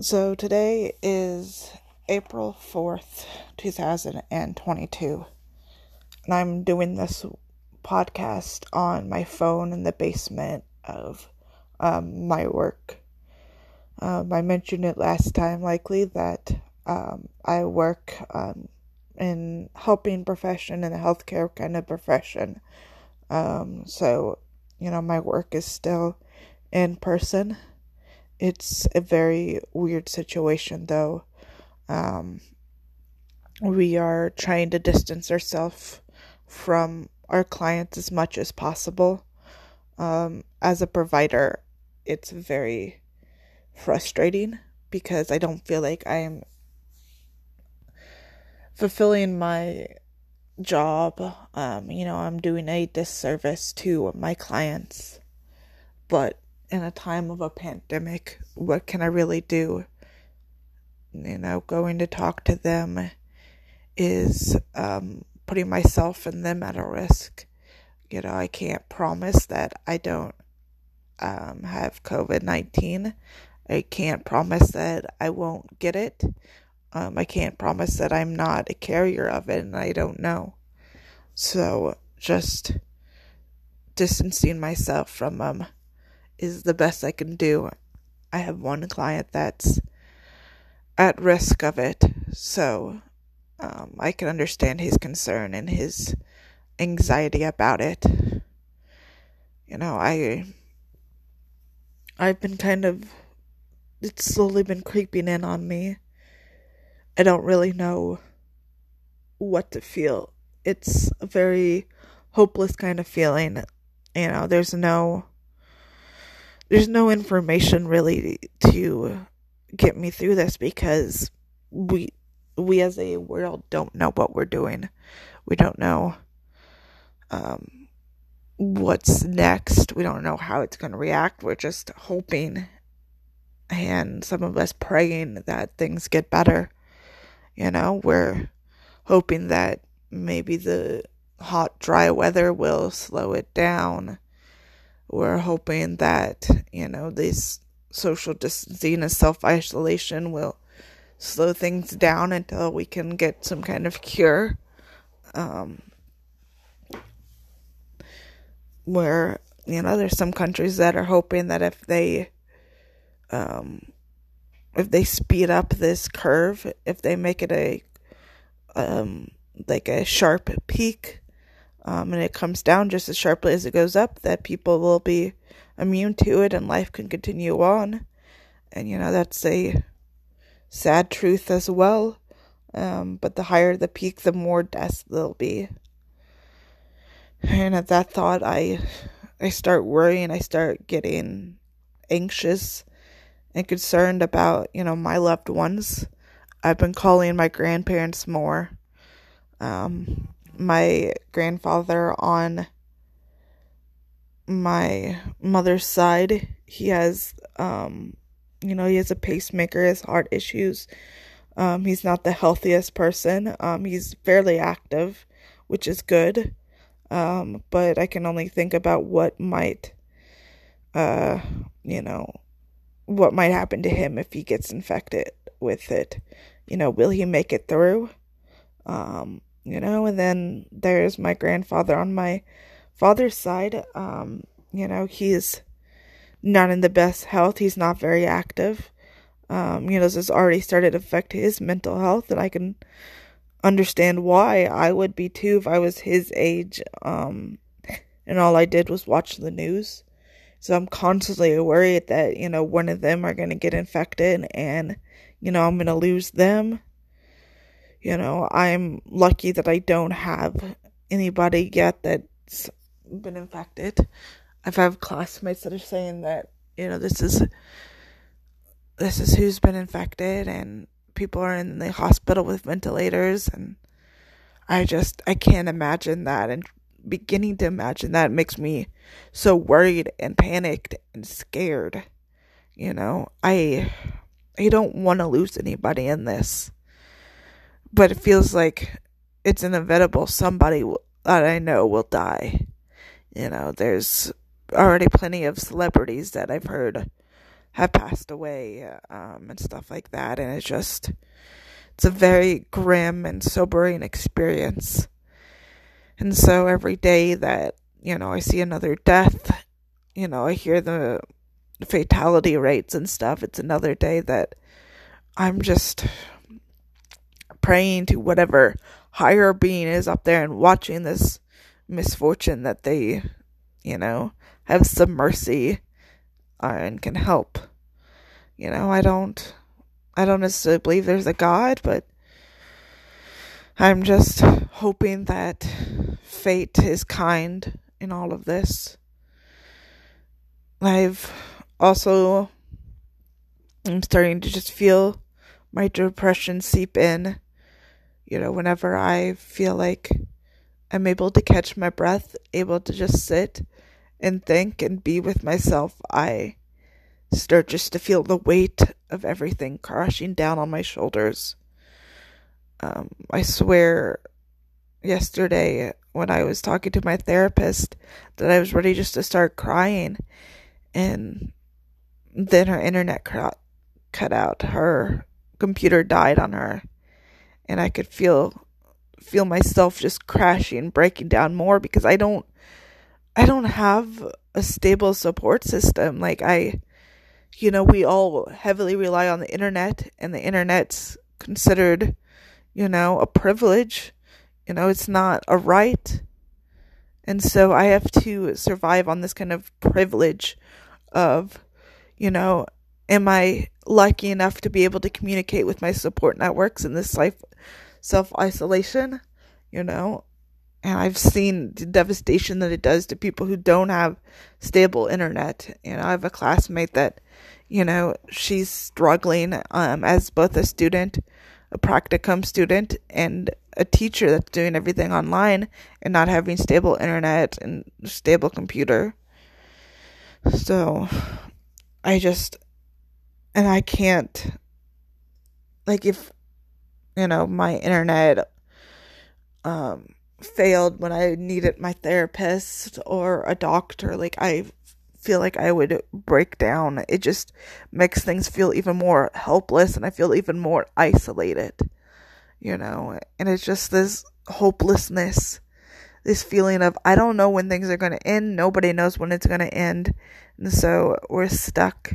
So today is April 4th, 2022. And I'm doing this podcast on my phone in the basement of um, my work. Um, I mentioned it last time, likely, that um, I work um, in helping profession in a healthcare kind of profession. Um, so, you know, my work is still in person it's a very weird situation, though. Um, we are trying to distance ourselves from our clients as much as possible. Um, as a provider, it's very frustrating because I don't feel like I'm fulfilling my job. Um, you know, I'm doing a disservice to my clients, but in a time of a pandemic, what can I really do? You know, going to talk to them is um, putting myself and them at a risk. You know, I can't promise that I don't um, have COVID 19. I can't promise that I won't get it. Um, I can't promise that I'm not a carrier of it and I don't know. So just distancing myself from them is the best I can do. I have one client that's at risk of it, so um, I can understand his concern and his anxiety about it. You know, I I've been kind of it's slowly been creeping in on me. I don't really know what to feel. It's a very hopeless kind of feeling. You know, there's no there's no information really to get me through this because we we as a world don't know what we're doing. We don't know um, what's next. We don't know how it's going to react. We're just hoping and some of us praying that things get better. You know, we're hoping that maybe the hot, dry weather will slow it down we're hoping that, you know, this social distancing and self isolation will slow things down until we can get some kind of cure. Um, where, you know, there's some countries that are hoping that if they, um, if they speed up this curve, if they make it a, um, like a sharp peak, um, and it comes down just as sharply as it goes up, that people will be immune to it and life can continue on. And, you know, that's a sad truth as well. Um, but the higher the peak, the more deaths there'll be. And at that thought, I, I start worrying. I start getting anxious and concerned about, you know, my loved ones. I've been calling my grandparents more. Um, my grandfather on my mother's side, he has, um, you know, he has a pacemaker, has heart issues. Um, he's not the healthiest person. Um, he's fairly active, which is good. Um, but I can only think about what might, uh, you know, what might happen to him if he gets infected with it. You know, will he make it through? Um, you know, and then there's my grandfather on my father's side. Um, you know, he's not in the best health. He's not very active. Um, you know, this has already started to affect his mental health, and I can understand why I would be too if I was his age. Um, and all I did was watch the news. So I'm constantly worried that, you know, one of them are going to get infected and, you know, I'm going to lose them you know, I'm lucky that I don't have anybody yet that's been infected. I've had classmates that are saying that, you know, this is this is who's been infected and people are in the hospital with ventilators and I just I can't imagine that and beginning to imagine that makes me so worried and panicked and scared. You know, I I don't want to lose anybody in this but it feels like it's inevitable somebody that I know will die. You know, there's already plenty of celebrities that I've heard have passed away um, and stuff like that. And it's just, it's a very grim and sobering experience. And so every day that, you know, I see another death, you know, I hear the fatality rates and stuff, it's another day that I'm just praying to whatever higher being is up there and watching this misfortune that they, you know, have some mercy and can help. You know, I don't I don't necessarily believe there's a God, but I'm just hoping that fate is kind in all of this. I've also I'm starting to just feel my depression seep in. You know, whenever I feel like I'm able to catch my breath, able to just sit and think and be with myself, I start just to feel the weight of everything crashing down on my shoulders. Um, I swear, yesterday when I was talking to my therapist, that I was ready just to start crying, and then her internet cut cut out. Her computer died on her, and I could feel feel myself just crashing, and breaking down more because I don't I don't have a stable support system. Like I you know, we all heavily rely on the internet and the internet's considered, you know, a privilege. You know, it's not a right. And so I have to survive on this kind of privilege of, you know, am I lucky enough to be able to communicate with my support networks in this life self isolation, you know? And I've seen the devastation that it does to people who don't have stable internet. You know, I have a classmate that, you know, she's struggling um, as both a student, a practicum student, and a teacher that's doing everything online and not having stable internet and stable computer. So, I just, and I can't, like, if, you know, my internet, um, failed when I needed my therapist or a doctor. Like, I feel like I would break down. It just makes things feel even more helpless and I feel even more isolated, you know? And it's just this hopelessness, this feeling of, I don't know when things are going to end. Nobody knows when it's going to end. And so we're stuck.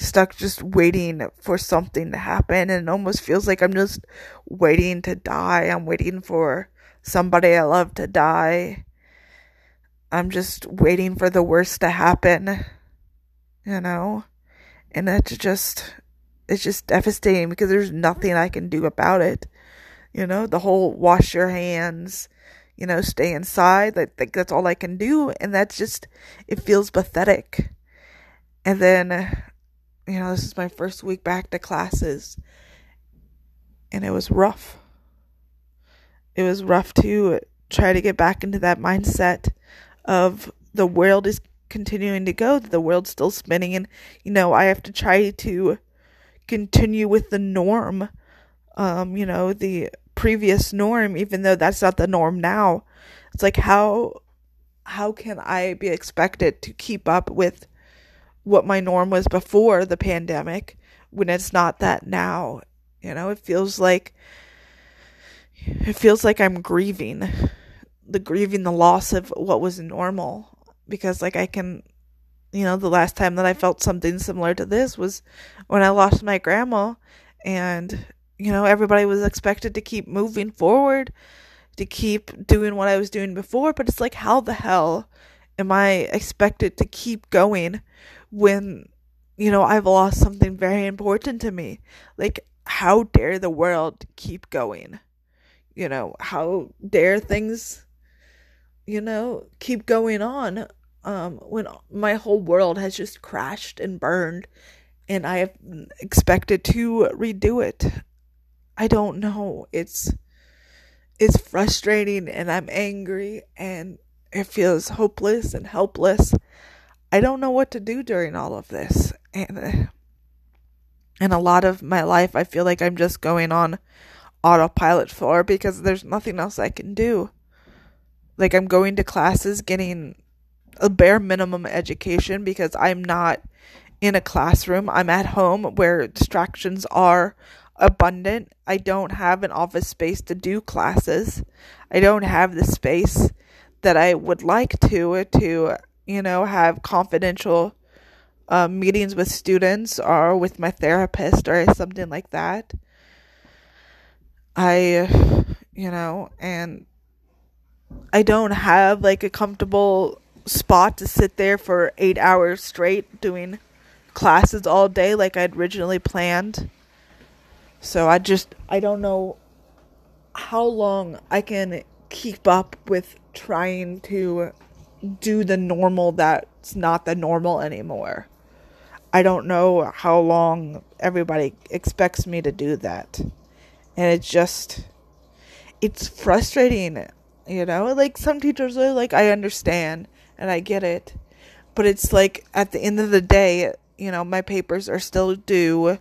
Stuck just waiting for something to happen, and it almost feels like I'm just waiting to die. I'm waiting for somebody I love to die. I'm just waiting for the worst to happen, you know? And it's just, it's just devastating because there's nothing I can do about it. You know, the whole wash your hands, you know, stay inside. I think that's all I can do. And that's just, it feels pathetic. And then, you know, this is my first week back to classes. And it was rough it was rough to try to get back into that mindset of the world is continuing to go, the world's still spinning, and you know, I have to try to continue with the norm, um, you know, the previous norm, even though that's not the norm now. It's like how how can I be expected to keep up with what my norm was before the pandemic when it's not that now? You know, it feels like it feels like I'm grieving the grieving the loss of what was normal because like I can you know the last time that I felt something similar to this was when I lost my grandma and you know everybody was expected to keep moving forward to keep doing what I was doing before but it's like how the hell am I expected to keep going when you know I've lost something very important to me like how dare the world keep going you know, how dare things, you know, keep going on um, when my whole world has just crashed and burned and I have expected to redo it. I don't know. It's it's frustrating and I'm angry and it feels hopeless and helpless. I don't know what to do during all of this. And and a lot of my life I feel like I'm just going on autopilot for because there's nothing else I can do. Like I'm going to classes getting a bare minimum education because I'm not in a classroom. I'm at home where distractions are abundant. I don't have an office space to do classes. I don't have the space that I would like to to you know have confidential uh, meetings with students or with my therapist or something like that. I you know and I don't have like a comfortable spot to sit there for 8 hours straight doing classes all day like I'd originally planned. So I just I don't know how long I can keep up with trying to do the normal that's not the normal anymore. I don't know how long everybody expects me to do that. And it's just it's frustrating, you know? Like some teachers are like I understand and I get it. But it's like at the end of the day, you know, my papers are still due.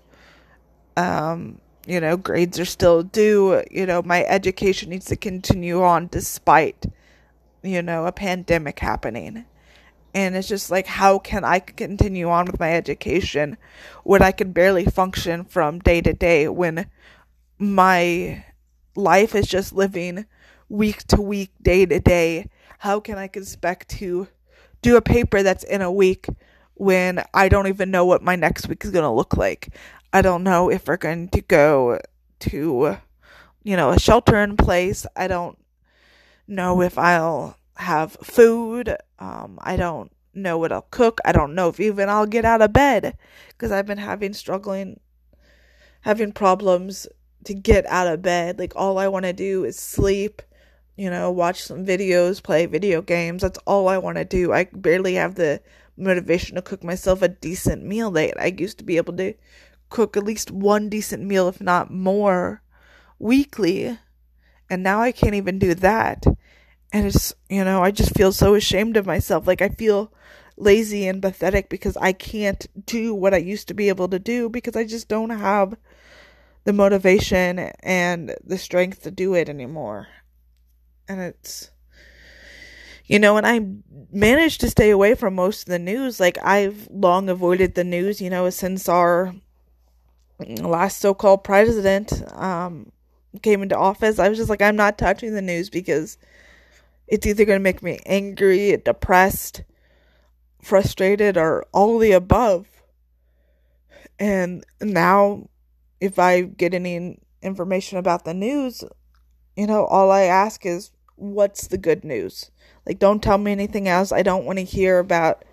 Um you know, grades are still due. You know, my education needs to continue on despite, you know, a pandemic happening. And it's just like, how can I continue on with my education when I can barely function from day to day when my life is just living week to week, day to day? How can I expect to do a paper that's in a week when I don't even know what my next week is going to look like? I don't know if we're going to go to, you know, a shelter in place. I don't know if I'll have food. Um, I don't know what I'll cook. I don't know if even I'll get out of bed because I've been having struggling, having problems to get out of bed. Like, all I want to do is sleep, you know, watch some videos, play video games. That's all I want to do. I barely have the motivation to cook myself a decent meal that I used to be able to cook at least one decent meal, if not more, weekly. And now I can't even do that. And it's, you know, I just feel so ashamed of myself. Like I feel lazy and pathetic because I can't do what I used to be able to do because I just don't have the motivation and the strength to do it anymore. And it's, you know, and I managed to stay away from most of the news. Like I've long avoided the news, you know, since our last so-called president um, came into office, I was just like, I'm not touching the news because it's either going to make me angry, depressed, frustrated, or all the above. And now, if I get any information about the news, you know, all I ask is, what's the good news? Like, don't tell me anything else. I don't want to hear about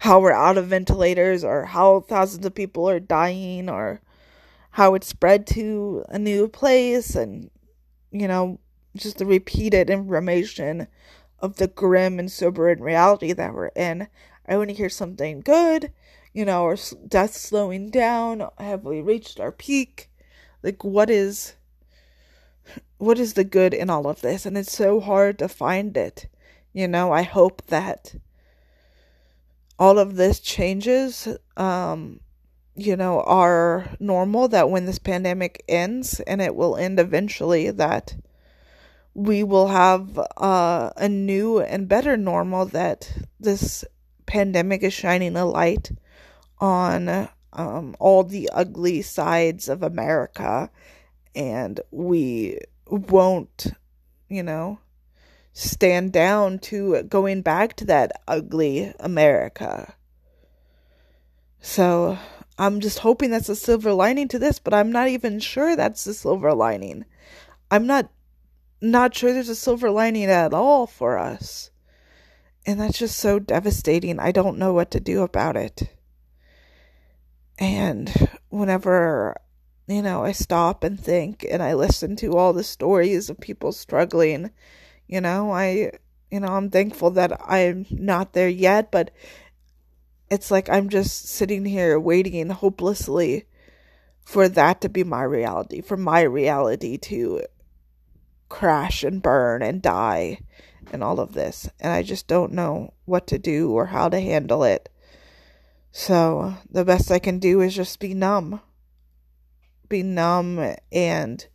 how we're out of ventilators or how thousands of people are dying or how it spread to a new place and you know just the repeated information of the grim and sobering reality that we're in. I want to hear something good you know or death slowing down. Have we reached our peak? Like what is what is the good in all of this? And it's so hard to find it you know? I hope that all of this changes um you know, are normal, that when this pandemic ends, and it will end eventually, that we will have uh, a new and better normal, that this pandemic is shining a light on um, all the ugly sides of America, and we won't, you know, stand down to going back to that ugly America. So, I'm just hoping that's a silver lining to this, but I'm not even sure that's the silver lining. I'm not not sure there's a silver lining at all for us. And that's just so devastating. I don't know what to do about it. And whenever, you know, I stop and think and I listen to all the stories of people struggling, you know, I, you know, I'm thankful that I'm not there yet, but it's like I'm just sitting here waiting hopelessly for that to be my reality, for my reality to crash and burn and die and all of this. And I just don't know what to do or how to handle it. So the best I can do is just be numb. Be numb and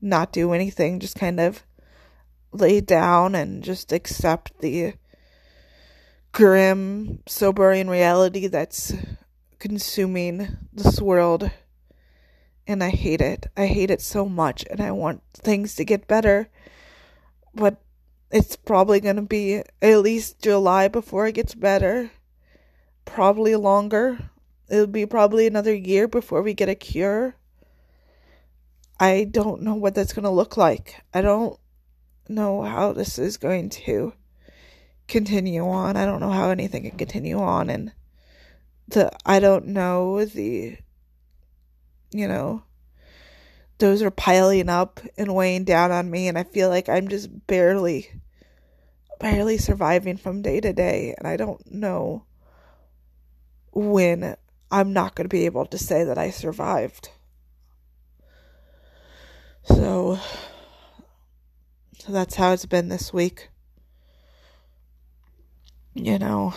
not do anything, just kind of lay down and just accept the grim, sobering reality that's consuming this world and I hate it. I hate it so much and I want things to get better. But it's probably going to be at least July before it gets better. Probably longer. It'll be probably another year before we get a cure. I don't know what that's going to look like. I don't know how this is going to continue on. I don't know how anything can continue on and the I don't know the you know those are piling up and weighing down on me and I feel like I'm just barely barely surviving from day to day and I don't know when I'm not going to be able to say that I survived. So so that's how it's been this week. You know,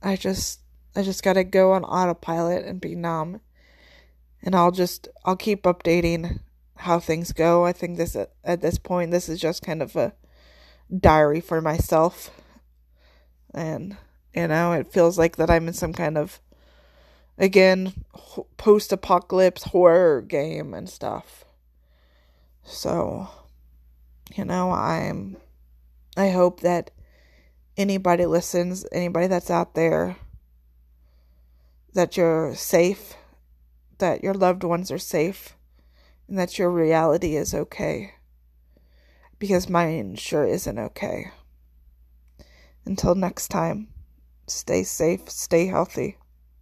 I just I just got to go on autopilot and be numb. And I'll just I'll keep updating how things go. I think this at, this point this is just kind of a diary for myself. And you know, it feels like that I'm in some kind of again post-apocalypse horror game and stuff. So, you know, I'm I hope that anybody listens, anybody that's out there that you're safe, that your loved ones are safe, and that your reality is okay. Because mine sure isn't okay. Until next time, stay safe, stay healthy.